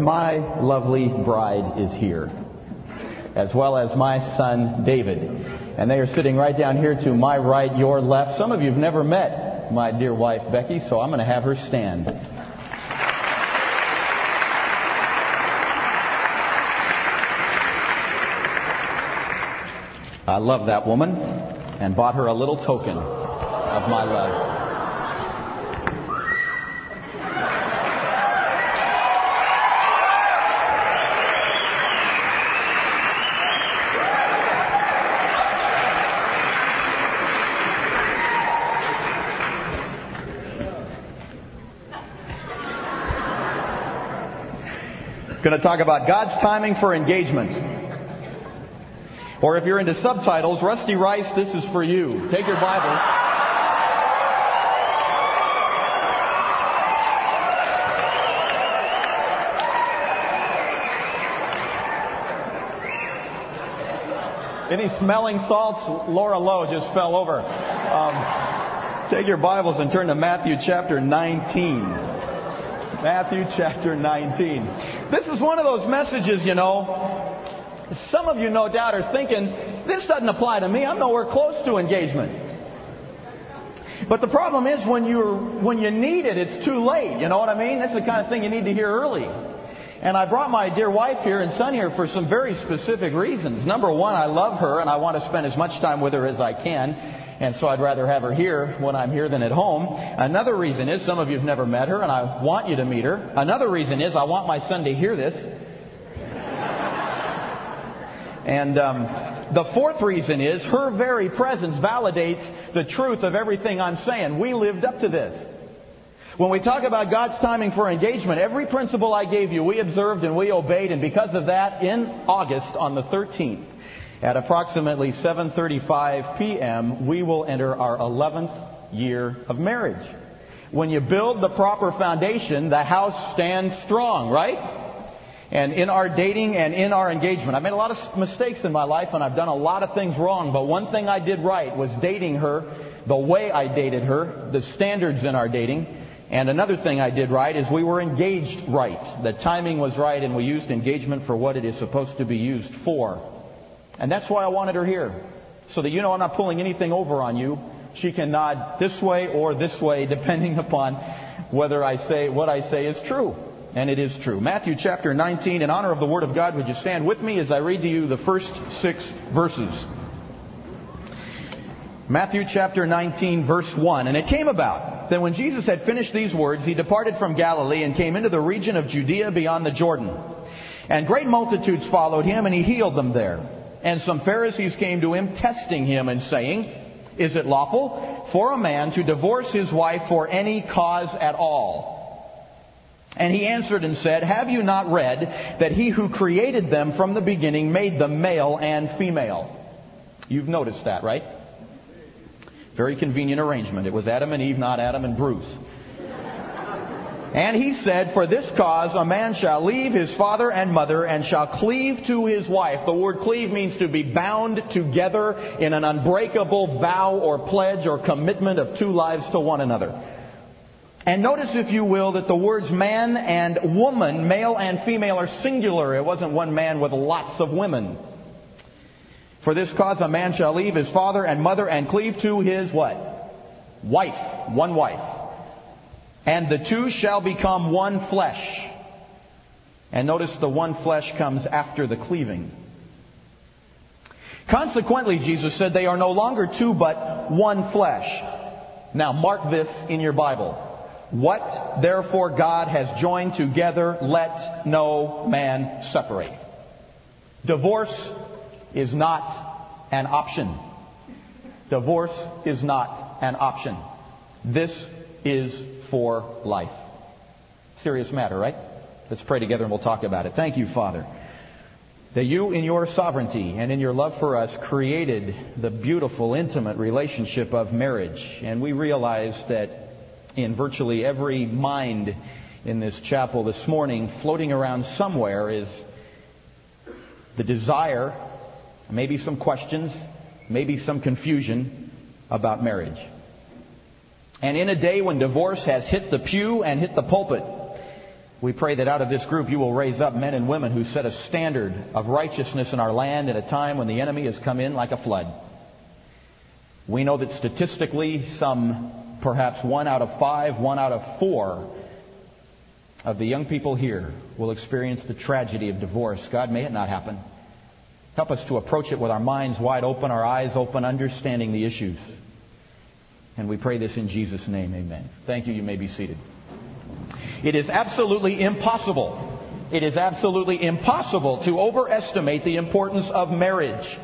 My lovely bride is here, as well as my son David. And they are sitting right down here to my right, your left. Some of you have never met my dear wife Becky, so I'm going to have her stand. I love that woman and bought her a little token of my love. Going to talk about God's timing for engagement. Or if you're into subtitles, Rusty Rice, this is for you. Take your Bibles. Any smelling salts? Laura Lowe just fell over. Um, take your Bibles and turn to Matthew chapter 19. Matthew chapter 19. This is one of those messages, you know. Some of you, no doubt, are thinking, this doesn't apply to me. I'm nowhere close to engagement. But the problem is when you're, when you need it, it's too late. You know what I mean? That's the kind of thing you need to hear early. And I brought my dear wife here and son here for some very specific reasons. Number one, I love her and I want to spend as much time with her as I can and so I'd rather have her here when I'm here than at home. Another reason is some of you have never met her, and I want you to meet her. Another reason is I want my son to hear this. And um, the fourth reason is her very presence validates the truth of everything I'm saying. We lived up to this. When we talk about God's timing for engagement, every principle I gave you, we observed and we obeyed, and because of that, in August on the 13th, at approximately 7:35 p.m., we will enter our 11th year of marriage. When you build the proper foundation, the house stands strong, right? And in our dating and in our engagement, I've made a lot of mistakes in my life and I've done a lot of things wrong, but one thing I did right was dating her the way I dated her, the standards in our dating. And another thing I did right is we were engaged right. The timing was right and we used engagement for what it is supposed to be used for. And that's why I wanted her here. So that you know I'm not pulling anything over on you. She can nod this way or this way depending upon whether I say what I say is true. And it is true. Matthew chapter 19, in honor of the Word of God, would you stand with me as I read to you the first six verses? Matthew chapter 19 verse 1. And it came about that when Jesus had finished these words, he departed from Galilee and came into the region of Judea beyond the Jordan. And great multitudes followed him and he healed them there. And some Pharisees came to him, testing him and saying, Is it lawful for a man to divorce his wife for any cause at all? And he answered and said, Have you not read that he who created them from the beginning made them male and female? You've noticed that, right? Very convenient arrangement. It was Adam and Eve, not Adam and Bruce. And he said, For this cause a man shall leave his father and mother and shall cleave to his wife. The word cleave means to be bound together in an unbreakable vow or pledge or commitment of two lives to one another. And notice, if you will, that the words man and woman, male and female, are singular. It wasn't one man with lots of women. For this cause a man shall leave his father and mother and cleave to his what? Wife. One wife and the two shall become one flesh. And notice the one flesh comes after the cleaving. Consequently, Jesus said, they are no longer two, but one flesh. Now, mark this in your Bible. What therefore God has joined together, let no man separate. Divorce is not an option. Divorce is not an option. This is for life. Serious matter, right? Let's pray together and we'll talk about it. Thank you, Father, that you, in your sovereignty and in your love for us, created the beautiful, intimate relationship of marriage. And we realize that in virtually every mind in this chapel this morning, floating around somewhere is the desire, maybe some questions, maybe some confusion about marriage. And in a day when divorce has hit the pew and hit the pulpit, We pray that out of this group you will raise up men and women who set a standard of righteousness in our land at a time when the enemy has come in like a flood. We know that statistically, some perhaps one out of five, one out of four of the young people here will experience the tragedy of divorce. God, may it not happen. Help us to approach it with our minds wide open, our eyes open, understanding the issues. And we pray this in Jesus' name. Amen. Thank you. You may be seated. It is absolutely impossible. It is absolutely impossible to overestimate the importance of marriage.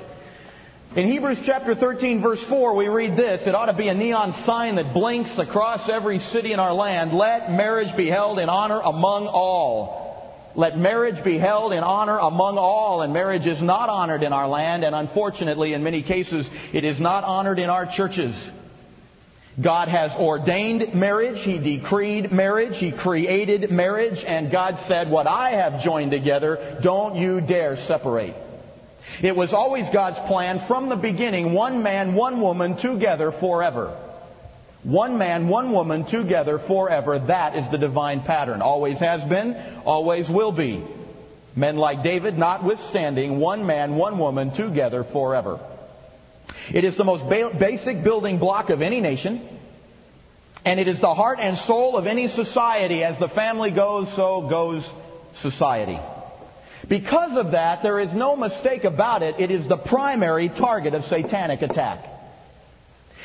In Hebrews chapter 13 verse 4 we read this, it ought to be a neon sign that blinks across every city in our land. Let marriage be held in honor among all. Let marriage be held in honor among all, and marriage is not honored in our land, and unfortunately, in many cases, it is not honored in our churches. God has ordained marriage, He decreed marriage, He created marriage, and God said, What I have joined together, don't you dare separate. It was always God's plan from the beginning, one man, one woman together forever. One man, one woman together forever. That is the divine pattern. Always has been, always will be. Men like David, notwithstanding, one man, one woman together forever. It is the most ba- basic building block of any nation. And it is the heart and soul of any society. As the family goes, so goes society. Because of that, there is no mistake about it. It is the primary target of satanic attack.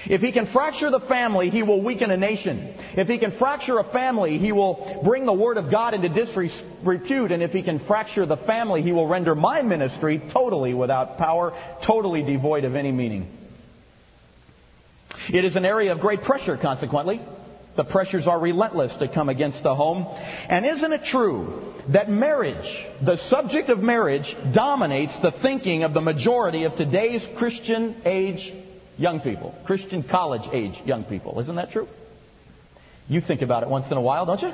If he can fracture the family, he will weaken a nation. If he can fracture a family, he will bring the Word of God into disrepute. And if he can fracture the family, he will render my ministry totally without power, totally devoid of any meaning. It is an area of great pressure, consequently. The pressures are relentless to come against the home. And isn't it true that marriage, the subject of marriage, dominates the thinking of the majority of today's Christian age young people, Christian college age young people? Isn't that true? You think about it once in a while, don't you?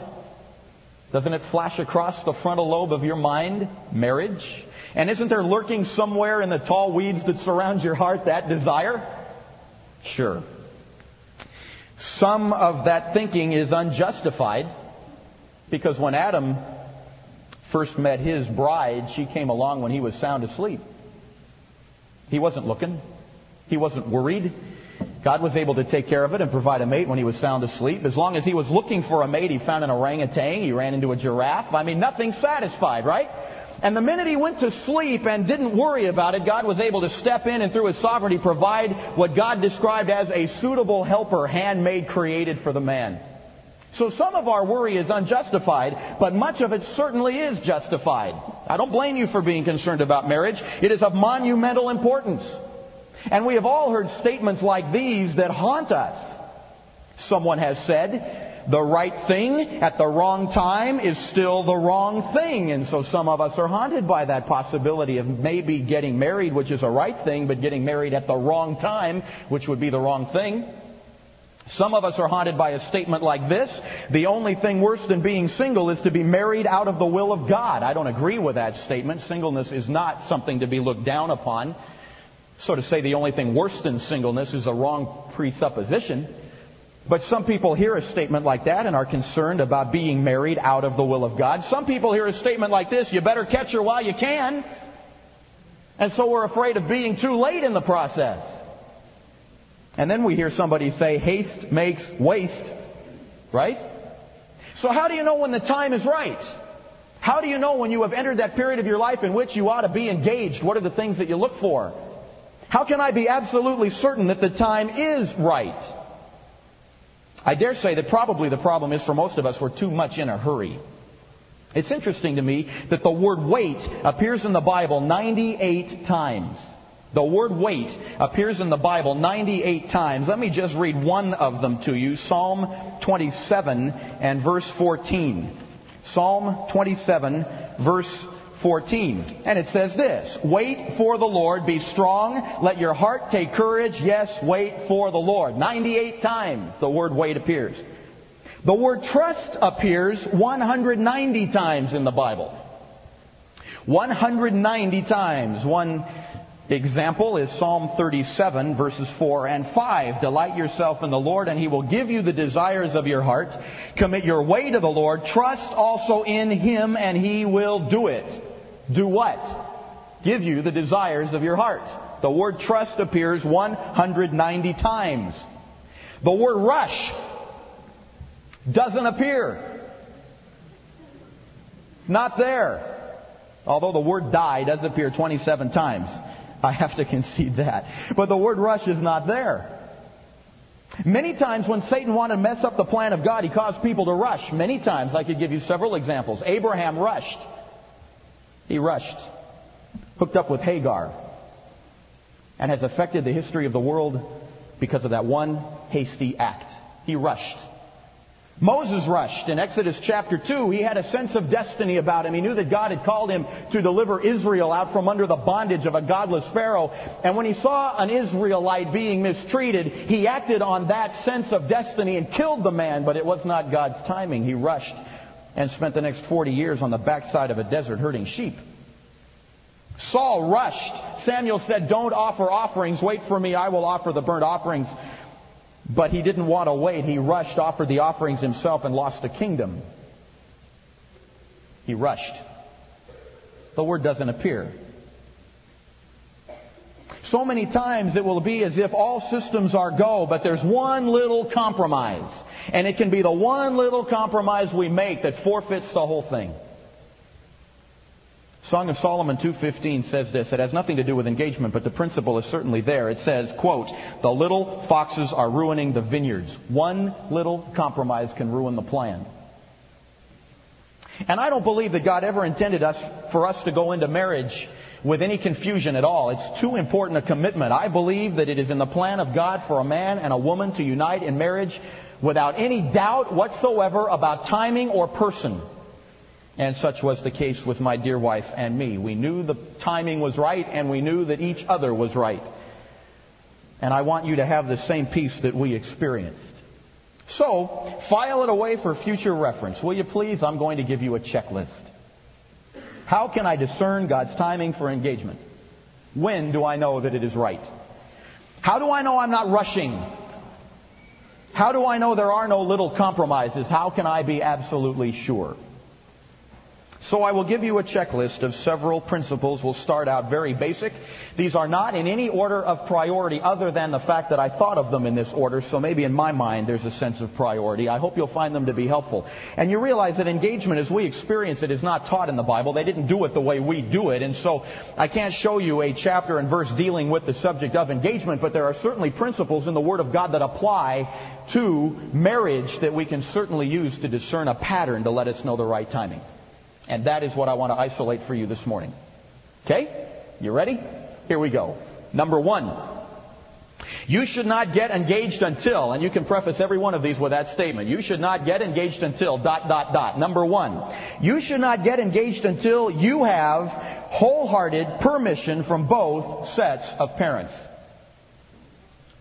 Doesn't it flash across the frontal lobe of your mind? Marriage? And isn't there lurking somewhere in the tall weeds that surround your heart that desire? Sure. Some of that thinking is unjustified because when Adam first met his bride, she came along when he was sound asleep. He wasn't looking. He wasn't worried. God was able to take care of it and provide a mate when he was sound asleep. As long as he was looking for a mate, he found an orangutan. He ran into a giraffe. I mean, nothing satisfied, right? And the minute he went to sleep and didn't worry about it, God was able to step in and through his sovereignty provide what God described as a suitable helper, handmade, created for the man. So some of our worry is unjustified, but much of it certainly is justified. I don't blame you for being concerned about marriage. It is of monumental importance. And we have all heard statements like these that haunt us. Someone has said, the right thing at the wrong time is still the wrong thing. And so some of us are haunted by that possibility of maybe getting married, which is a right thing, but getting married at the wrong time, which would be the wrong thing. Some of us are haunted by a statement like this. The only thing worse than being single is to be married out of the will of God. I don't agree with that statement. Singleness is not something to be looked down upon. So to say the only thing worse than singleness is a wrong presupposition. But some people hear a statement like that and are concerned about being married out of the will of God. Some people hear a statement like this, you better catch her while you can. And so we're afraid of being too late in the process. And then we hear somebody say, haste makes waste. Right? So how do you know when the time is right? How do you know when you have entered that period of your life in which you ought to be engaged? What are the things that you look for? How can I be absolutely certain that the time is right? I dare say that probably the problem is for most of us we're too much in a hurry. It's interesting to me that the word wait appears in the Bible 98 times. The word wait appears in the Bible 98 times. Let me just read one of them to you. Psalm 27 and verse 14. Psalm 27 verse 14. And it says this, wait for the Lord, be strong, let your heart take courage, yes, wait for the Lord. 98 times the word wait appears. The word trust appears 190 times in the Bible. 190 times. One example is Psalm 37 verses 4 and 5. Delight yourself in the Lord and He will give you the desires of your heart. Commit your way to the Lord. Trust also in Him and He will do it. Do what? Give you the desires of your heart. The word trust appears 190 times. The word rush doesn't appear. Not there. Although the word die does appear 27 times. I have to concede that. But the word rush is not there. Many times when Satan wanted to mess up the plan of God, he caused people to rush. Many times, I could give you several examples. Abraham rushed. He rushed. Hooked up with Hagar. And has affected the history of the world because of that one hasty act. He rushed. Moses rushed. In Exodus chapter 2, he had a sense of destiny about him. He knew that God had called him to deliver Israel out from under the bondage of a godless Pharaoh. And when he saw an Israelite being mistreated, he acted on that sense of destiny and killed the man, but it was not God's timing. He rushed and spent the next 40 years on the backside of a desert herding sheep. Saul rushed. Samuel said, Don't offer offerings. Wait for me. I will offer the burnt offerings. But he didn't want to wait. He rushed, offered the offerings himself, and lost the kingdom. He rushed. The word doesn't appear. So many times it will be as if all systems are go, but there's one little compromise. And it can be the one little compromise we make that forfeits the whole thing. Song of Solomon 2.15 says this. It has nothing to do with engagement, but the principle is certainly there. It says, quote, the little foxes are ruining the vineyards. One little compromise can ruin the plan. And I don't believe that God ever intended us for us to go into marriage with any confusion at all. It's too important a commitment. I believe that it is in the plan of God for a man and a woman to unite in marriage without any doubt whatsoever about timing or person. And such was the case with my dear wife and me. We knew the timing was right and we knew that each other was right. And I want you to have the same peace that we experienced. So, file it away for future reference. Will you please? I'm going to give you a checklist. How can I discern God's timing for engagement? When do I know that it is right? How do I know I'm not rushing? How do I know there are no little compromises? How can I be absolutely sure? So I will give you a checklist of several principles. We'll start out very basic. These are not in any order of priority other than the fact that I thought of them in this order, so maybe in my mind there's a sense of priority. I hope you'll find them to be helpful. And you realize that engagement as we experience it is not taught in the Bible. They didn't do it the way we do it, and so I can't show you a chapter and verse dealing with the subject of engagement, but there are certainly principles in the Word of God that apply to marriage that we can certainly use to discern a pattern to let us know the right timing. And that is what I want to isolate for you this morning. Okay? You ready? Here we go. Number one. You should not get engaged until, and you can preface every one of these with that statement. You should not get engaged until, dot, dot, dot. Number one. You should not get engaged until you have wholehearted permission from both sets of parents.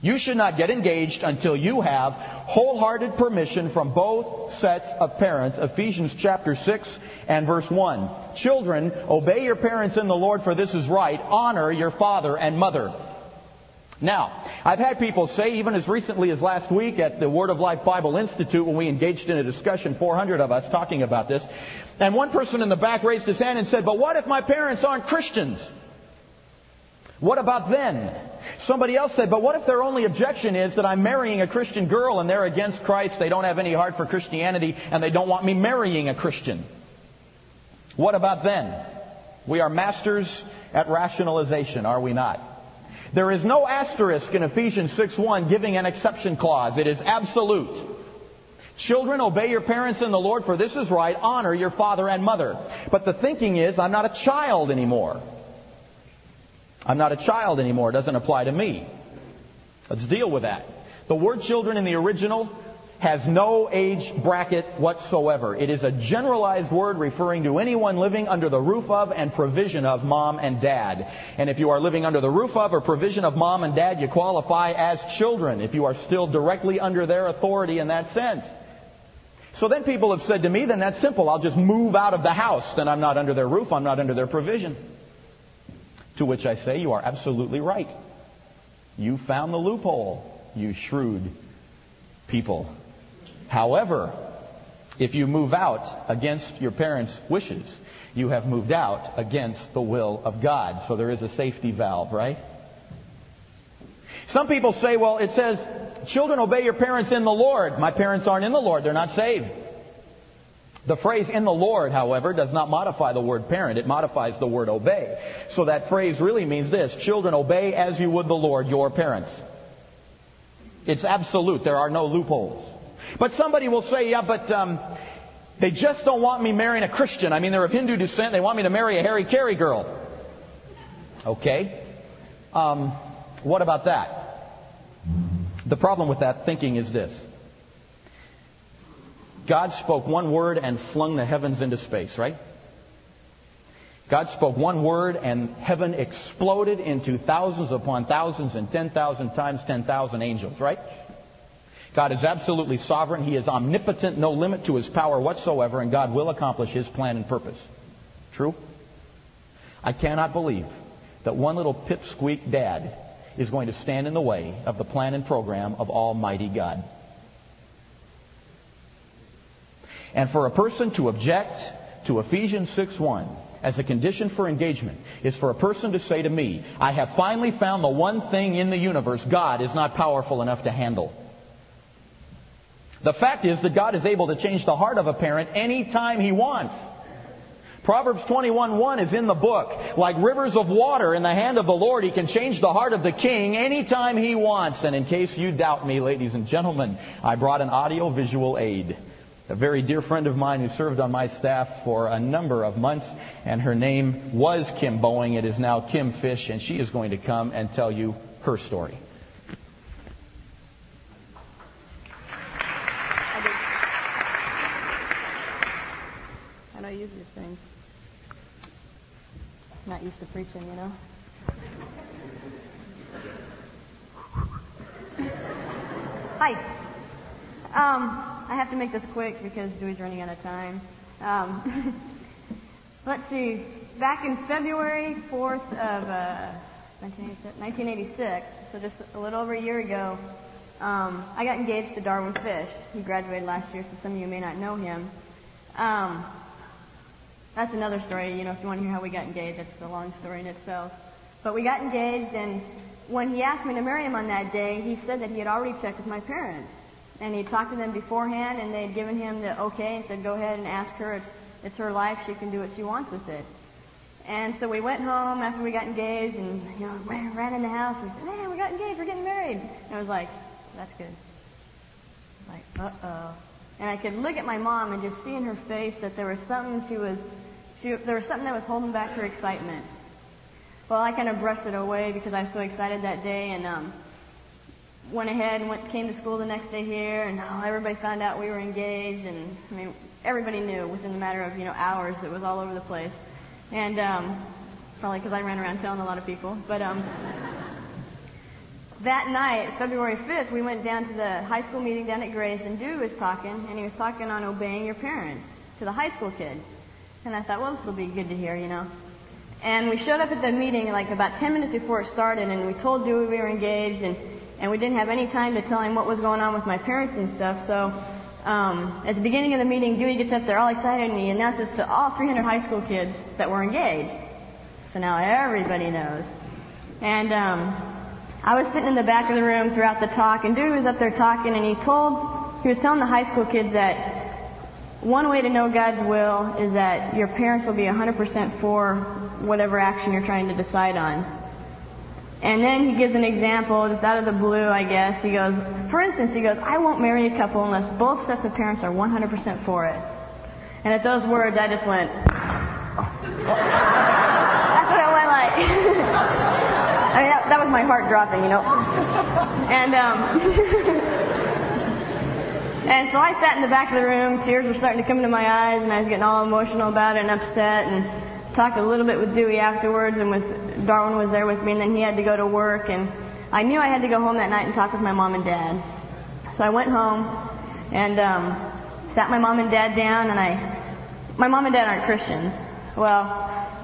You should not get engaged until you have wholehearted permission from both sets of parents. Ephesians chapter 6 and verse 1. Children, obey your parents in the Lord for this is right. Honor your father and mother. Now, I've had people say, even as recently as last week at the Word of Life Bible Institute when we engaged in a discussion, 400 of us talking about this, and one person in the back raised his hand and said, but what if my parents aren't Christians? What about then? Somebody else said, but what if their only objection is that I'm marrying a Christian girl and they're against Christ, they don't have any heart for Christianity, and they don't want me marrying a Christian? What about then? We are masters at rationalization, are we not? There is no asterisk in Ephesians 6.1 giving an exception clause. It is absolute. Children, obey your parents in the Lord, for this is right. Honor your father and mother. But the thinking is, I'm not a child anymore. I'm not a child anymore. It doesn't apply to me. Let's deal with that. The word children in the original has no age bracket whatsoever. It is a generalized word referring to anyone living under the roof of and provision of mom and dad. And if you are living under the roof of or provision of mom and dad, you qualify as children if you are still directly under their authority in that sense. So then people have said to me, then that's simple. I'll just move out of the house. Then I'm not under their roof. I'm not under their provision. To which I say, you are absolutely right. You found the loophole, you shrewd people. However, if you move out against your parents' wishes, you have moved out against the will of God. So there is a safety valve, right? Some people say, well, it says, children obey your parents in the Lord. My parents aren't in the Lord. They're not saved. The phrase in the Lord, however, does not modify the word parent. It modifies the word obey. So that phrase really means this. Children, obey as you would the Lord, your parents. It's absolute. There are no loopholes. But somebody will say, yeah, but um, they just don't want me marrying a Christian. I mean, they're of Hindu descent. They want me to marry a Harry Carey girl. Okay. Um, what about that? The problem with that thinking is this. God spoke one word and flung the heavens into space, right? God spoke one word and heaven exploded into thousands upon thousands and 10,000 times 10,000 angels, right? God is absolutely sovereign. He is omnipotent, no limit to his power whatsoever, and God will accomplish his plan and purpose. True? I cannot believe that one little pipsqueak dad is going to stand in the way of the plan and program of Almighty God. And for a person to object to Ephesians 6:1 as a condition for engagement is for a person to say to me, I have finally found the one thing in the universe God is not powerful enough to handle. The fact is that God is able to change the heart of a parent anytime He wants. Proverbs 21:1 is in the book. Like rivers of water in the hand of the Lord, He can change the heart of the king anytime He wants. And in case you doubt me, ladies and gentlemen, I brought an audio visual aid a very dear friend of mine who served on my staff for a number of months, and her name was Kim Boeing. It is now Kim Fish, and she is going to come and tell you her story. I don't use these things. Not used to preaching, you know. Hi. Um, I have to make this quick because Dewey's running out of time. Um, let's see. Back in February 4th of uh, 1986, so just a little over a year ago, um, I got engaged to Darwin Fish. He graduated last year, so some of you may not know him. Um, that's another story. You know, if you want to hear how we got engaged, that's a long story in itself. But we got engaged, and when he asked me to marry him on that day, he said that he had already checked with my parents and he'd talked to them beforehand, and they had given him the okay and said, "Go ahead and ask her. It's it's her life. She can do what she wants with it." And so we went home after we got engaged, and you know, ran, ran in the house and said, "Man, we got engaged. We're getting married." And I was like, "That's good." Like, uh oh. And I could look at my mom and just see in her face that there was something she was, she, there was something that was holding back her excitement. Well, I kind of brushed it away because I was so excited that day, and um, went ahead and went came to school the next day here, and oh, everybody found out we were engaged, and I mean everybody knew within a matter of you know hours. It was all over the place, and um, probably because I ran around telling a lot of people. But um, that night, February 5th, we went down to the high school meeting down at Grace, and Dew was talking, and he was talking on obeying your parents to the high school kids. And I thought, well, this will be good to hear, you know. And we showed up at the meeting like about 10 minutes before it started, and we told Dewey we were engaged, and and we didn't have any time to tell him what was going on with my parents and stuff. So um, at the beginning of the meeting, Dewey gets up there all excited and he announces to all 300 high school kids that we're engaged. So now everybody knows. And um, I was sitting in the back of the room throughout the talk, and Dewey was up there talking, and he told, he was telling the high school kids that one way to know God's will is that your parents will be 100% for whatever action you're trying to decide on. And then he gives an example, just out of the blue, I guess. He goes, for instance, he goes, I won't marry a couple unless both sets of parents are 100% for it. And at those words, I just went, That's what it went like. I mean, that, that, was my heart dropping, you know. And, um, and so I sat in the back of the room, tears were starting to come into my eyes, and I was getting all emotional about it and upset, and talked a little bit with Dewey afterwards, and with Darwin was there with me, and then he had to go to work, and I knew I had to go home that night and talk with my mom and dad. So I went home and um, sat my mom and dad down, and I, my mom and dad aren't Christians, Well,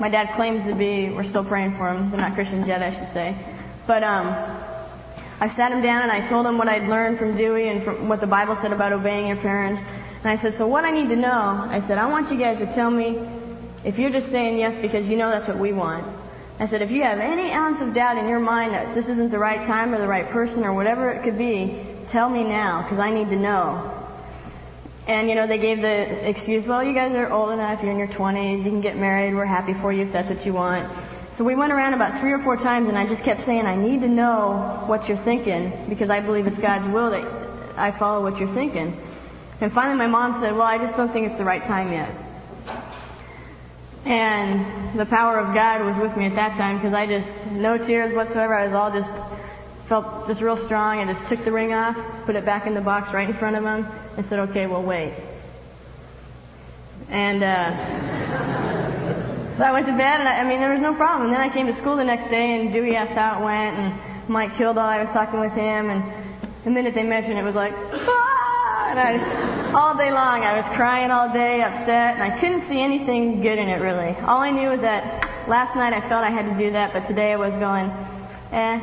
my dad claims to be. We're still praying for him. They're not Christians yet, I should say. But um, I sat him down and I told him what I'd learned from Dewey and from what the Bible said about obeying your parents. And I said, so what I need to know, I said, I want you guys to tell me if you're just saying yes because you know that's what we want. I said, if you have any ounce of doubt in your mind that this isn't the right time or the right person or whatever it could be, tell me now because I need to know. And, you know, they gave the excuse, well, you guys are old enough, you're in your 20s, you can get married, we're happy for you if that's what you want. So we went around about three or four times and I just kept saying, I need to know what you're thinking because I believe it's God's will that I follow what you're thinking. And finally my mom said, well, I just don't think it's the right time yet. And the power of God was with me at that time because I just, no tears whatsoever. I was all just, felt just real strong. I just took the ring off, put it back in the box right in front of him, and said, okay, we'll wait. And, uh, so I went to bed and I, I mean, there was no problem. And then I came to school the next day and Dewey asked how it went and Mike Kildall, I was talking with him and the minute they mentioned it was like, ah! And I, all day long I was crying all day, upset, and I couldn't see anything good in it really. All I knew was that last night I felt I had to do that, but today I was going, eh,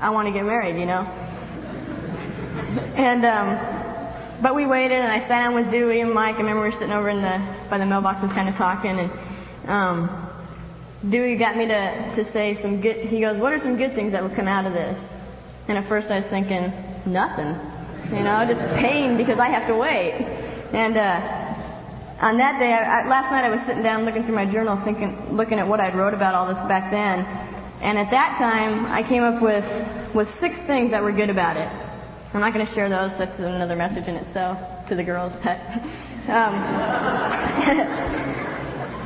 I want to get married, you know. And um, but we waited, and I sat down with Dewey and Mike. I remember we were sitting over in the by the mailbox, mailboxes, kind of talking, and um, Dewey got me to to say some good. He goes, "What are some good things that will come out of this?" And at first I was thinking, nothing, you know, just pain because I have to wait. And uh, on that day, I, I, last night I was sitting down looking through my journal, thinking, looking at what I'd wrote about all this back then. And at that time, I came up with with six things that were good about it. I'm not going to share those. That's another message in itself to the girls. um,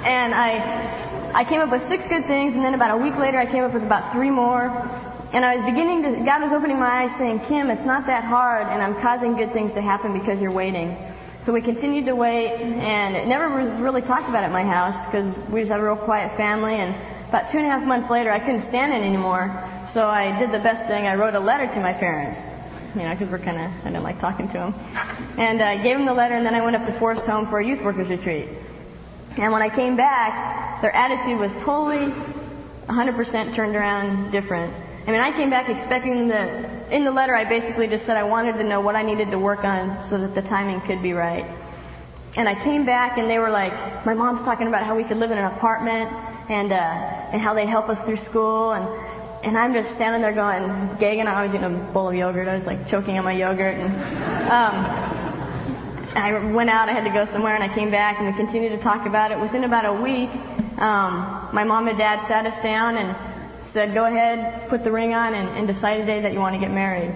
and I, I came up with six good things, and then about a week later, I came up with about three more. And I was beginning to, God was opening my eyes saying, Kim, it's not that hard, and I'm causing good things to happen because you're waiting. So we continued to wait, and it never was really talked about it at my house because we just had a real quiet family. And about two and a half months later, I couldn't stand it anymore. So I did the best thing. I wrote a letter to my parents you know, because we're kind of, I didn't like talking to them. And I uh, gave them the letter, and then I went up to Forest Home for a youth workers retreat. And when I came back, their attitude was totally 100% turned around different. I mean, I came back expecting the, in the letter I basically just said I wanted to know what I needed to work on so that the timing could be right. And I came back and they were like, my mom's talking about how we could live in an apartment and, uh, and how they'd help us through school and and I'm just standing there going, gagging. I was eating a bowl of yogurt. I was like choking on my yogurt. And um, I went out. I had to go somewhere, and I came back, and we continued to talk about it. Within about a week, um, my mom and dad sat us down and said, "Go ahead, put the ring on, and, and decide a day that you want to get married."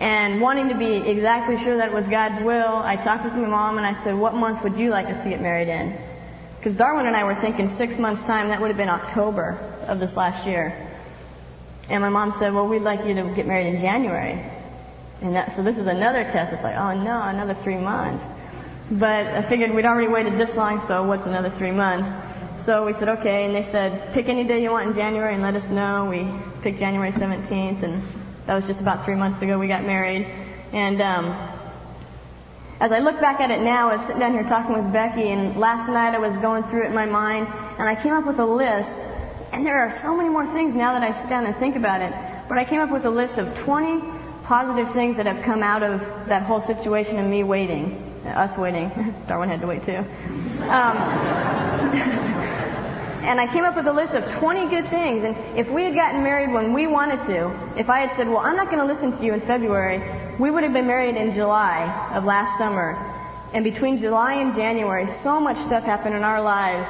And wanting to be exactly sure that it was God's will, I talked with my mom and I said, "What month would you like us to get married in?" Because Darwin and I were thinking six months' time. That would have been October of this last year. And my mom said, well, we'd like you to get married in January. And that, so this is another test. It's like, oh no, another three months. But I figured we'd already waited this long, so what's another three months? So we said, okay, and they said, pick any day you want in January and let us know. We picked January 17th, and that was just about three months ago we got married. And um, as I look back at it now, I was sitting down here talking with Becky, and last night I was going through it in my mind, and I came up with a list and there are so many more things now that I sit down and think about it. But I came up with a list of 20 positive things that have come out of that whole situation and me waiting. Us waiting. Darwin had to wait too. Um, and I came up with a list of 20 good things. And if we had gotten married when we wanted to, if I had said, well, I'm not going to listen to you in February, we would have been married in July of last summer. And between July and January, so much stuff happened in our lives.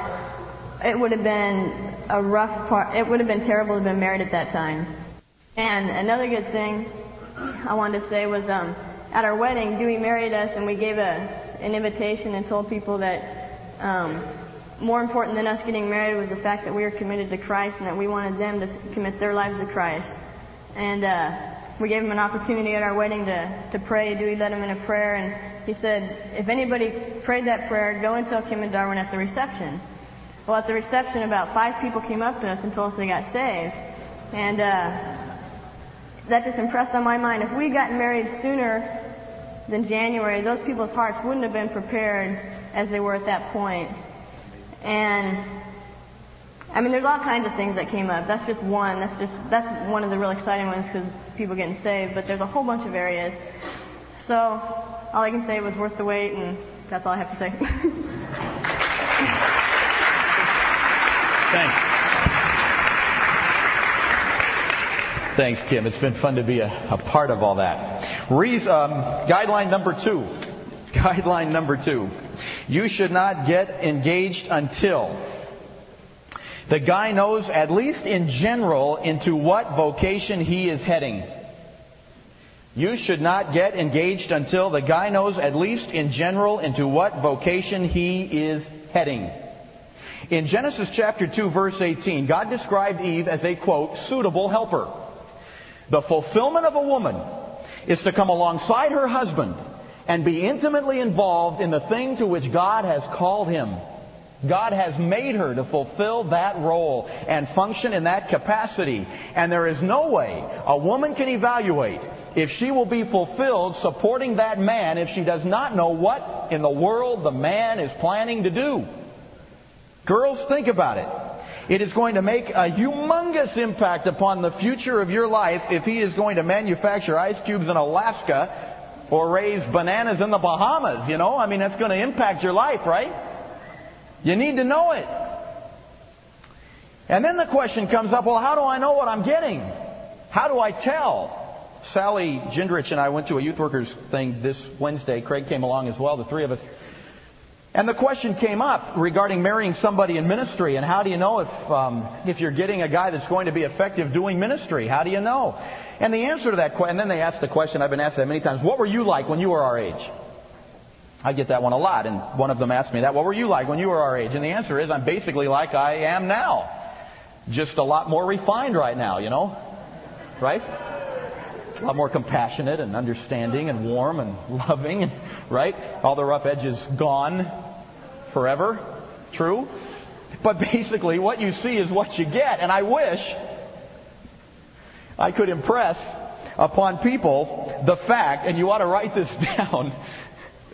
It would have been a rough part. It would have been terrible to have been married at that time. And another good thing I wanted to say was um, at our wedding, Dewey married us, and we gave a, an invitation and told people that um, more important than us getting married was the fact that we were committed to Christ and that we wanted them to commit their lives to Christ. And uh, we gave him an opportunity at our wedding to, to pray. Dewey led him in a prayer, and he said, if anybody prayed that prayer, go and tell Kim and Darwin at the reception. Well, at the reception, about five people came up to us and told us they got saved. And uh, that just impressed on my mind. If we gotten married sooner than January, those people's hearts wouldn't have been prepared as they were at that point. And I mean, there's all kinds of things that came up. That's just one. That's just that's one of the real exciting ones because people getting saved. But there's a whole bunch of areas. So all I can say was worth the wait, and that's all I have to say. Thanks, Kim. It's been fun to be a, a part of all that. Reason, um, guideline number two. Guideline number two. You should not get engaged until the guy knows, at least in general, into what vocation he is heading. You should not get engaged until the guy knows, at least in general, into what vocation he is heading. In Genesis chapter 2 verse 18, God described Eve as a quote, suitable helper. The fulfillment of a woman is to come alongside her husband and be intimately involved in the thing to which God has called him. God has made her to fulfill that role and function in that capacity. And there is no way a woman can evaluate if she will be fulfilled supporting that man if she does not know what in the world the man is planning to do. Girls, think about it. It is going to make a humongous impact upon the future of your life if he is going to manufacture ice cubes in Alaska or raise bananas in the Bahamas, you know? I mean, that's going to impact your life, right? You need to know it. And then the question comes up, well, how do I know what I'm getting? How do I tell? Sally Gendrich and I went to a youth workers thing this Wednesday. Craig came along as well, the three of us. And the question came up regarding marrying somebody in ministry, and how do you know if um, if you're getting a guy that's going to be effective doing ministry? How do you know? And the answer to that question, and then they asked the question I've been asked that many times: What were you like when you were our age? I get that one a lot, and one of them asked me that. What were you like when you were our age? And the answer is, I'm basically like I am now, just a lot more refined right now. You know, right? A lot more compassionate and understanding and warm and loving, right? All the rough edges gone forever. True? But basically, what you see is what you get. And I wish I could impress upon people the fact, and you ought to write this down.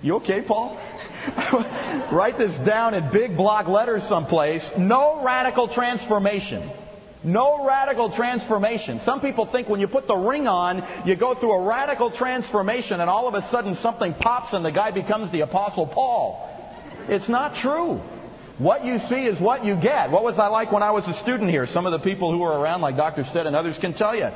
You okay, Paul? write this down in big block letters someplace. No radical transformation no radical transformation. Some people think when you put the ring on, you go through a radical transformation and all of a sudden something pops and the guy becomes the Apostle Paul. It's not true. What you see is what you get. What was I like when I was a student here? Some of the people who were around, like Dr. Stead and others, can tell you.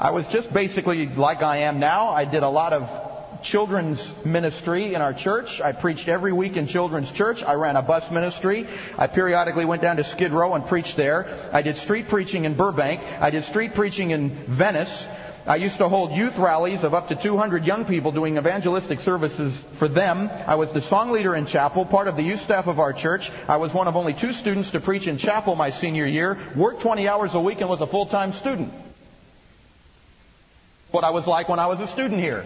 I was just basically like I am now. I did a lot of children's ministry in our church. I preached every week in children's church. I ran a bus ministry. I periodically went down to Skid Row and preached there. I did street preaching in Burbank. I did street preaching in Venice. I used to hold youth rallies of up to 200 young people doing evangelistic services for them. I was the song leader in chapel, part of the youth staff of our church. I was one of only two students to preach in chapel my senior year, worked 20 hours a week and was a full-time student. What I was like when I was a student here.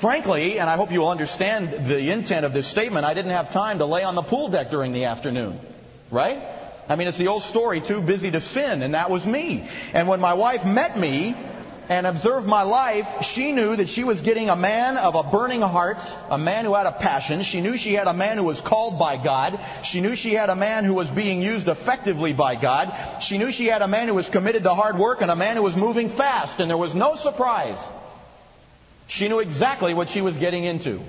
Frankly, and I hope you will understand the intent of this statement, I didn't have time to lay on the pool deck during the afternoon. Right? I mean, it's the old story, too busy to sin, and that was me. And when my wife met me and observed my life, she knew that she was getting a man of a burning heart, a man who had a passion. She knew she had a man who was called by God. She knew she had a man who was being used effectively by God. She knew she had a man who was committed to hard work and a man who was moving fast, and there was no surprise. She knew exactly what she was getting into.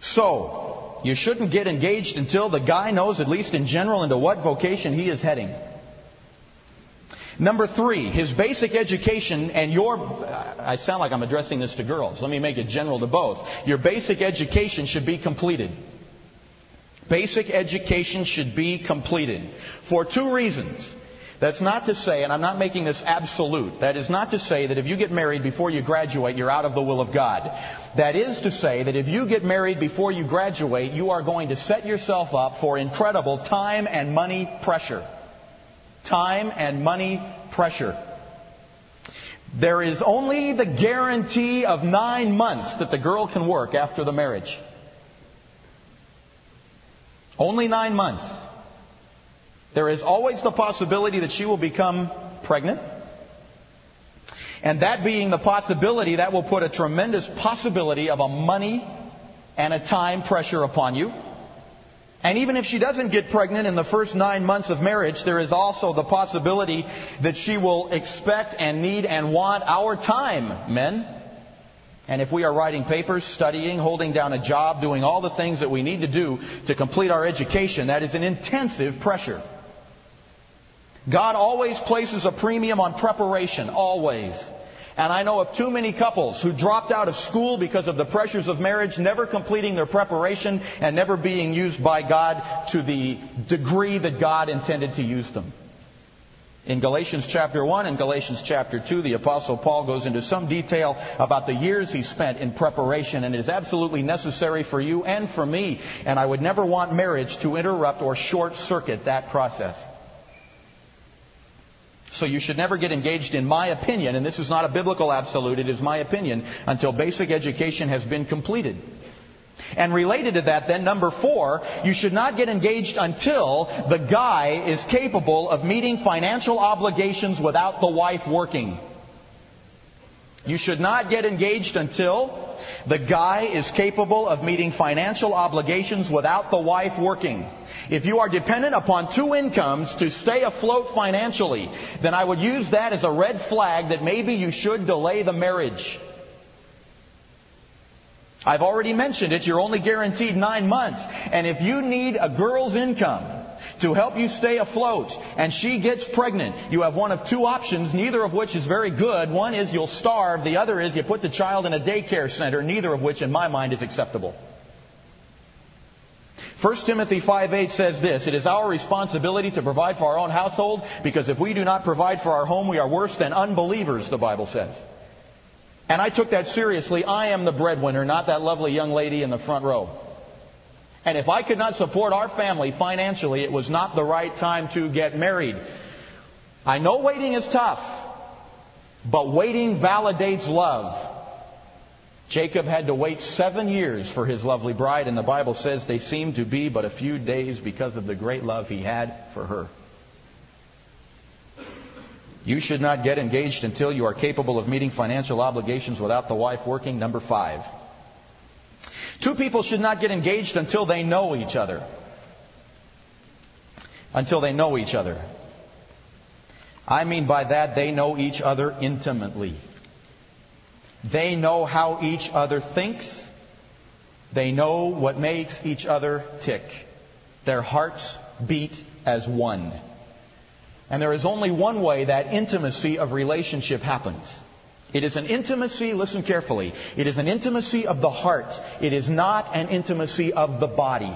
So, you shouldn't get engaged until the guy knows, at least in general, into what vocation he is heading. Number three, his basic education and your, I sound like I'm addressing this to girls. Let me make it general to both. Your basic education should be completed. Basic education should be completed. For two reasons. That's not to say, and I'm not making this absolute, that is not to say that if you get married before you graduate, you're out of the will of God. That is to say that if you get married before you graduate, you are going to set yourself up for incredible time and money pressure. Time and money pressure. There is only the guarantee of nine months that the girl can work after the marriage. Only nine months. There is always the possibility that she will become pregnant. And that being the possibility, that will put a tremendous possibility of a money and a time pressure upon you. And even if she doesn't get pregnant in the first nine months of marriage, there is also the possibility that she will expect and need and want our time, men. And if we are writing papers, studying, holding down a job, doing all the things that we need to do to complete our education, that is an intensive pressure. God always places a premium on preparation, always. And I know of too many couples who dropped out of school because of the pressures of marriage, never completing their preparation and never being used by God to the degree that God intended to use them. In Galatians chapter 1 and Galatians chapter 2, the apostle Paul goes into some detail about the years he spent in preparation and it is absolutely necessary for you and for me. And I would never want marriage to interrupt or short circuit that process. So you should never get engaged, in my opinion, and this is not a biblical absolute, it is my opinion, until basic education has been completed. And related to that, then, number four, you should not get engaged until the guy is capable of meeting financial obligations without the wife working. You should not get engaged until the guy is capable of meeting financial obligations without the wife working. If you are dependent upon two incomes to stay afloat financially, then I would use that as a red flag that maybe you should delay the marriage. I've already mentioned it, you're only guaranteed nine months. And if you need a girl's income to help you stay afloat and she gets pregnant, you have one of two options, neither of which is very good. One is you'll starve, the other is you put the child in a daycare center, neither of which in my mind is acceptable. 1 Timothy 5:8 says this, it is our responsibility to provide for our own household because if we do not provide for our home, we are worse than unbelievers, the Bible says. And I took that seriously. I am the breadwinner, not that lovely young lady in the front row. And if I could not support our family financially, it was not the right time to get married. I know waiting is tough, but waiting validates love. Jacob had to wait seven years for his lovely bride, and the Bible says they seemed to be but a few days because of the great love he had for her. You should not get engaged until you are capable of meeting financial obligations without the wife working. Number five. Two people should not get engaged until they know each other. Until they know each other. I mean by that they know each other intimately. They know how each other thinks. They know what makes each other tick. Their hearts beat as one. And there is only one way that intimacy of relationship happens. It is an intimacy, listen carefully, it is an intimacy of the heart. It is not an intimacy of the body.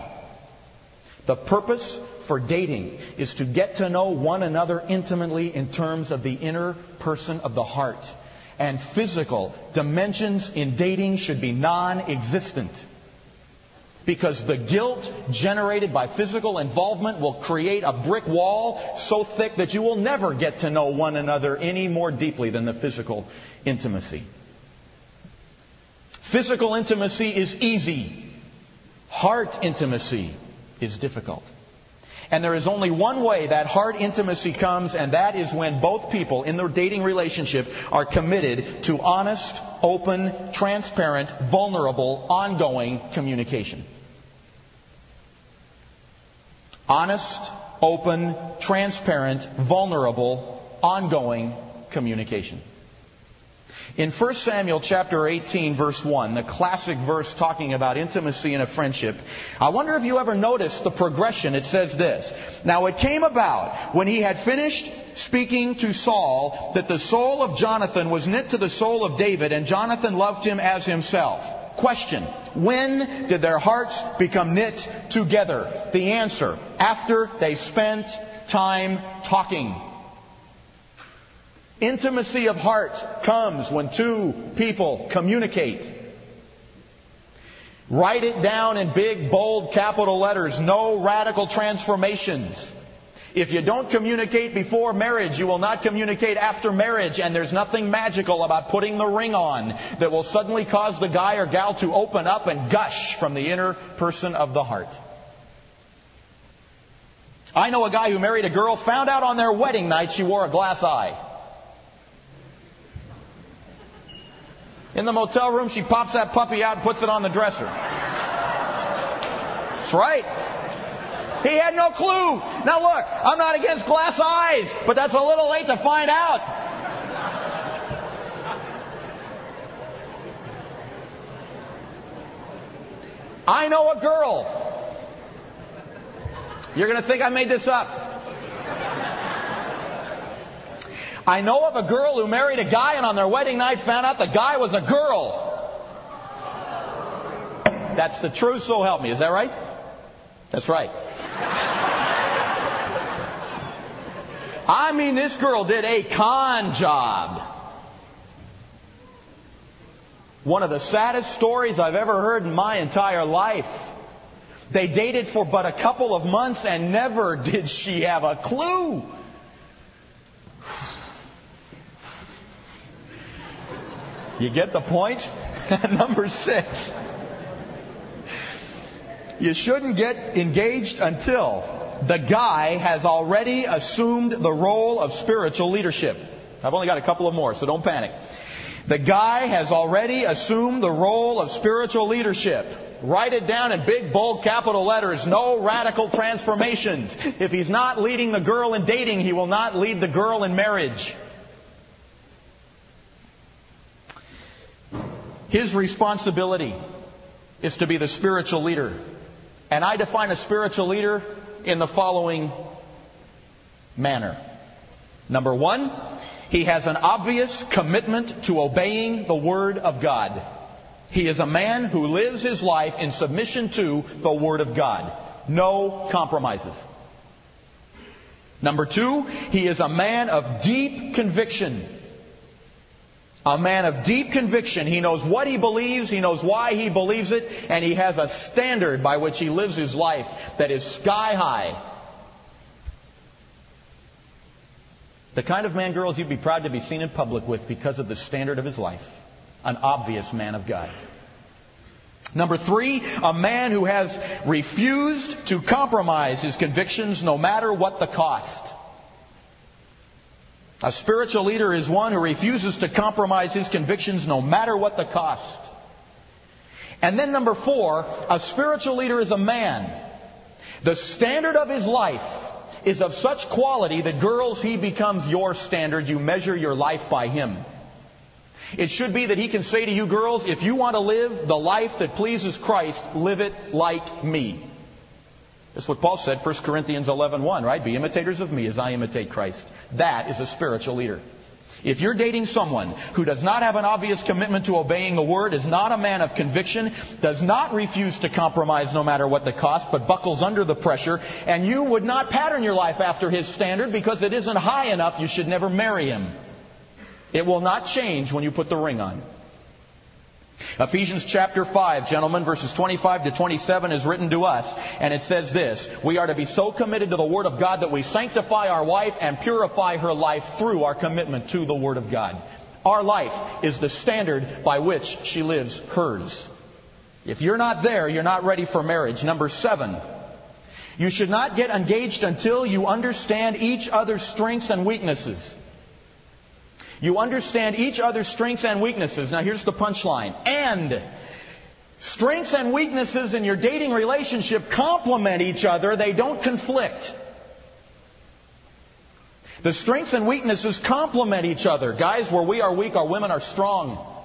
The purpose for dating is to get to know one another intimately in terms of the inner person of the heart and physical dimensions in dating should be non-existent. Because the guilt generated by physical involvement will create a brick wall so thick that you will never get to know one another any more deeply than the physical intimacy. Physical intimacy is easy. Heart intimacy is difficult. And there is only one way that heart intimacy comes, and that is when both people in their dating relationship are committed to honest, open, transparent, vulnerable, ongoing communication. Honest, open, transparent, vulnerable, ongoing communication. In 1 Samuel chapter 18 verse 1, the classic verse talking about intimacy in a friendship, I wonder if you ever noticed the progression. It says this. Now it came about when he had finished speaking to Saul that the soul of Jonathan was knit to the soul of David and Jonathan loved him as himself. Question. When did their hearts become knit together? The answer. After they spent time talking. Intimacy of heart comes when two people communicate. Write it down in big, bold, capital letters. No radical transformations. If you don't communicate before marriage, you will not communicate after marriage, and there's nothing magical about putting the ring on that will suddenly cause the guy or gal to open up and gush from the inner person of the heart. I know a guy who married a girl, found out on their wedding night she wore a glass eye. In the motel room, she pops that puppy out and puts it on the dresser. That's right. He had no clue. Now look, I'm not against glass eyes, but that's a little late to find out. I know a girl. You're going to think I made this up. I know of a girl who married a guy and on their wedding night found out the guy was a girl. That's the truth, so help me. Is that right? That's right. I mean, this girl did a con job. One of the saddest stories I've ever heard in my entire life. They dated for but a couple of months and never did she have a clue. You get the point? Number six. You shouldn't get engaged until the guy has already assumed the role of spiritual leadership. I've only got a couple of more, so don't panic. The guy has already assumed the role of spiritual leadership. Write it down in big, bold, capital letters. No radical transformations. If he's not leading the girl in dating, he will not lead the girl in marriage. His responsibility is to be the spiritual leader. And I define a spiritual leader in the following manner. Number one, he has an obvious commitment to obeying the Word of God. He is a man who lives his life in submission to the Word of God. No compromises. Number two, he is a man of deep conviction. A man of deep conviction. He knows what he believes, he knows why he believes it, and he has a standard by which he lives his life that is sky high. The kind of man, girls, you'd be proud to be seen in public with because of the standard of his life. An obvious man of God. Number three, a man who has refused to compromise his convictions no matter what the cost. A spiritual leader is one who refuses to compromise his convictions no matter what the cost. And then number four, a spiritual leader is a man. The standard of his life is of such quality that girls, he becomes your standard. You measure your life by him. It should be that he can say to you girls, if you want to live the life that pleases Christ, live it like me. That's what Paul said, 1 Corinthians 11.1, right? Be imitators of me as I imitate Christ. That is a spiritual leader. If you're dating someone who does not have an obvious commitment to obeying the word, is not a man of conviction, does not refuse to compromise no matter what the cost, but buckles under the pressure, and you would not pattern your life after his standard because it isn't high enough, you should never marry him. It will not change when you put the ring on. Ephesians chapter 5, gentlemen, verses 25 to 27 is written to us, and it says this We are to be so committed to the Word of God that we sanctify our wife and purify her life through our commitment to the Word of God. Our life is the standard by which she lives hers. If you're not there, you're not ready for marriage. Number seven, you should not get engaged until you understand each other's strengths and weaknesses. You understand each other's strengths and weaknesses. Now here's the punchline. And strengths and weaknesses in your dating relationship complement each other. They don't conflict. The strengths and weaknesses complement each other. Guys, where we are weak, our women are strong.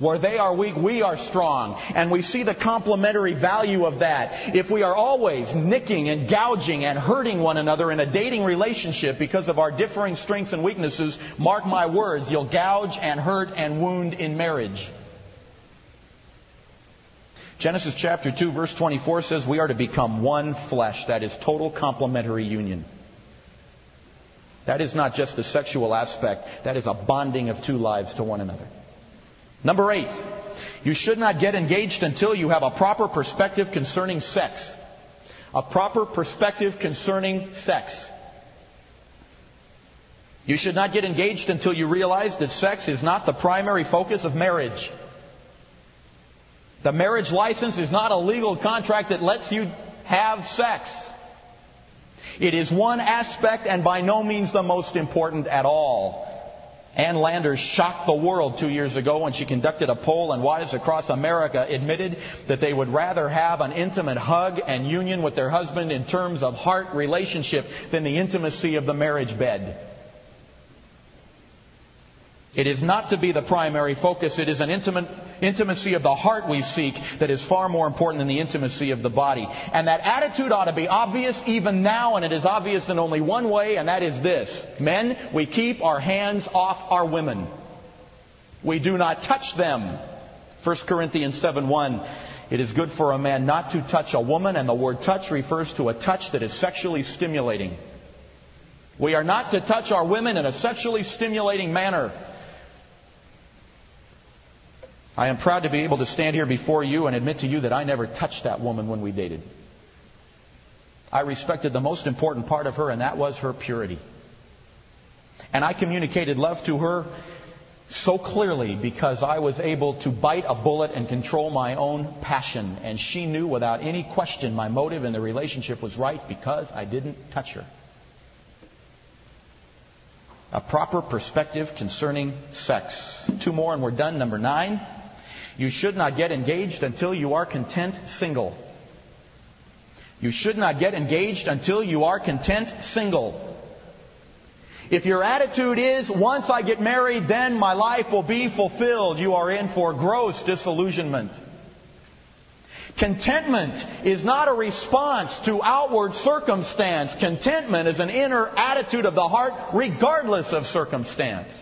Where they are weak, we are strong. And we see the complementary value of that. If we are always nicking and gouging and hurting one another in a dating relationship because of our differing strengths and weaknesses, mark my words, you'll gouge and hurt and wound in marriage. Genesis chapter 2 verse 24 says we are to become one flesh. That is total complementary union. That is not just a sexual aspect. That is a bonding of two lives to one another. Number eight, you should not get engaged until you have a proper perspective concerning sex. A proper perspective concerning sex. You should not get engaged until you realize that sex is not the primary focus of marriage. The marriage license is not a legal contract that lets you have sex. It is one aspect and by no means the most important at all. Ann Landers shocked the world two years ago when she conducted a poll and wives across America admitted that they would rather have an intimate hug and union with their husband in terms of heart relationship than the intimacy of the marriage bed. It is not to be the primary focus. It is an intimate, intimacy of the heart we seek that is far more important than the intimacy of the body. And that attitude ought to be obvious even now, and it is obvious in only one way, and that is this. Men, we keep our hands off our women. We do not touch them. 1 Corinthians 7 1. It is good for a man not to touch a woman, and the word touch refers to a touch that is sexually stimulating. We are not to touch our women in a sexually stimulating manner. I am proud to be able to stand here before you and admit to you that I never touched that woman when we dated. I respected the most important part of her, and that was her purity. And I communicated love to her so clearly because I was able to bite a bullet and control my own passion. And she knew without any question my motive in the relationship was right because I didn't touch her. A proper perspective concerning sex. Two more and we're done. Number nine. You should not get engaged until you are content single. You should not get engaged until you are content single. If your attitude is, once I get married, then my life will be fulfilled, you are in for gross disillusionment. Contentment is not a response to outward circumstance. Contentment is an inner attitude of the heart regardless of circumstance.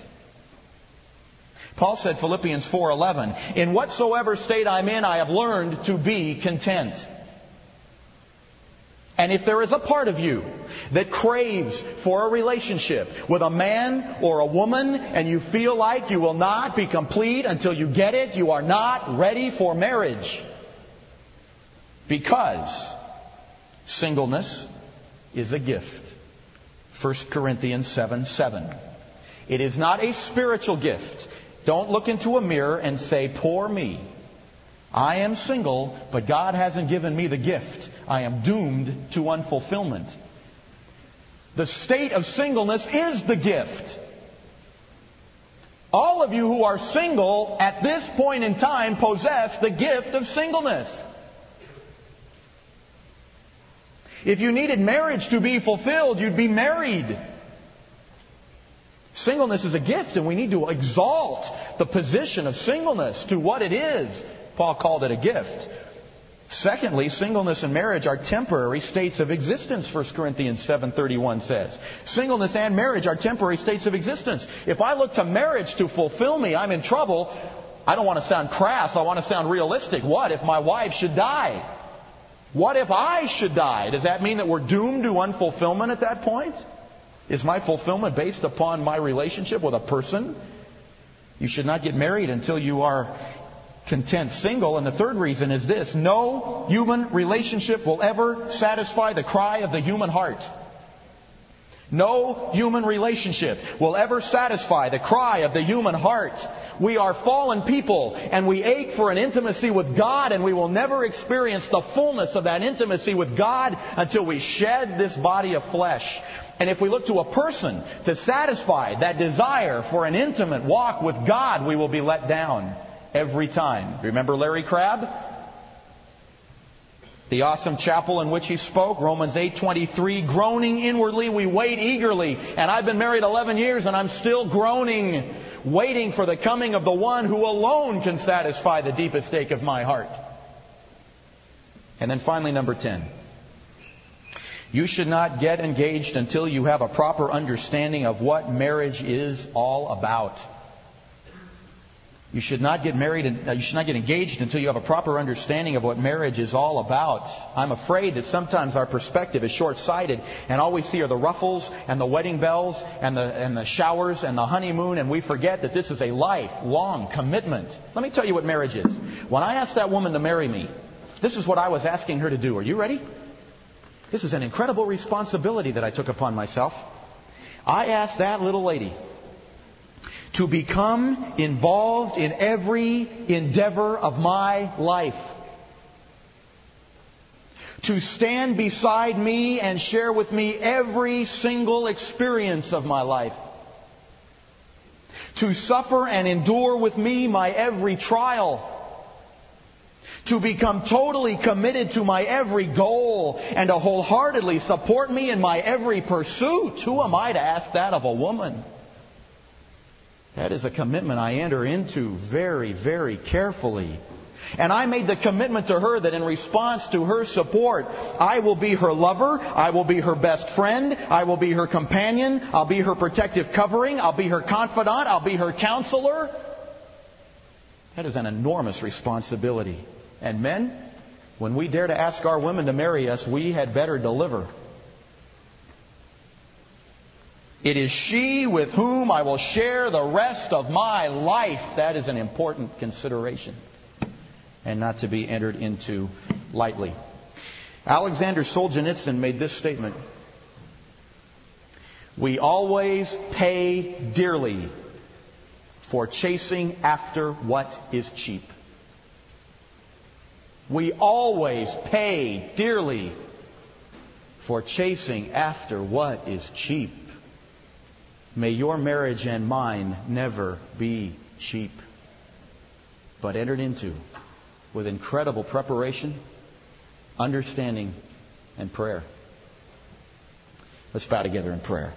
Paul said Philippians 4:11, "In whatsoever state I'm in, I have learned to be content." And if there is a part of you that craves for a relationship with a man or a woman and you feel like you will not be complete until you get it, you are not ready for marriage. Because singleness is a gift. 1 Corinthians 7 7. It is not a spiritual gift. Don't look into a mirror and say, Poor me. I am single, but God hasn't given me the gift. I am doomed to unfulfillment. The state of singleness is the gift. All of you who are single at this point in time possess the gift of singleness. If you needed marriage to be fulfilled, you'd be married. Singleness is a gift, and we need to exalt the position of singleness to what it is. Paul called it a gift. Secondly, singleness and marriage are temporary states of existence, 1 Corinthians 7.31 says. Singleness and marriage are temporary states of existence. If I look to marriage to fulfill me, I'm in trouble. I don't want to sound crass. I want to sound realistic. What if my wife should die? What if I should die? Does that mean that we're doomed to unfulfillment at that point? Is my fulfillment based upon my relationship with a person? You should not get married until you are content single. And the third reason is this no human relationship will ever satisfy the cry of the human heart. No human relationship will ever satisfy the cry of the human heart. We are fallen people and we ache for an intimacy with God and we will never experience the fullness of that intimacy with God until we shed this body of flesh. And if we look to a person to satisfy that desire for an intimate walk with God, we will be let down every time. Remember Larry Crabb? The awesome chapel in which he spoke, Romans 8:23, groaning inwardly, we wait eagerly. And I've been married 11 years and I'm still groaning, waiting for the coming of the one who alone can satisfy the deepest ache of my heart. And then finally number 10. You should not get engaged until you have a proper understanding of what marriage is all about. You should not get married and uh, you should not get engaged until you have a proper understanding of what marriage is all about. I'm afraid that sometimes our perspective is short-sighted and all we see are the ruffles and the wedding bells and the, and the showers and the honeymoon and we forget that this is a lifelong commitment. Let me tell you what marriage is. When I asked that woman to marry me, this is what I was asking her to do. Are you ready? This is an incredible responsibility that I took upon myself. I asked that little lady to become involved in every endeavor of my life. To stand beside me and share with me every single experience of my life. to suffer and endure with me my every trial, to become totally committed to my every goal, and to wholeheartedly support me in my every pursuit. Who am I to ask that of a woman? That is a commitment I enter into very, very carefully. And I made the commitment to her that in response to her support, I will be her lover, I will be her best friend, I will be her companion, I'll be her protective covering, I'll be her confidant, I'll be her counselor. That is an enormous responsibility. And men, when we dare to ask our women to marry us, we had better deliver. It is she with whom I will share the rest of my life. That is an important consideration and not to be entered into lightly. Alexander Solzhenitsyn made this statement. We always pay dearly for chasing after what is cheap. We always pay dearly for chasing after what is cheap. May your marriage and mine never be cheap, but entered into with incredible preparation, understanding, and prayer. Let's bow together in prayer.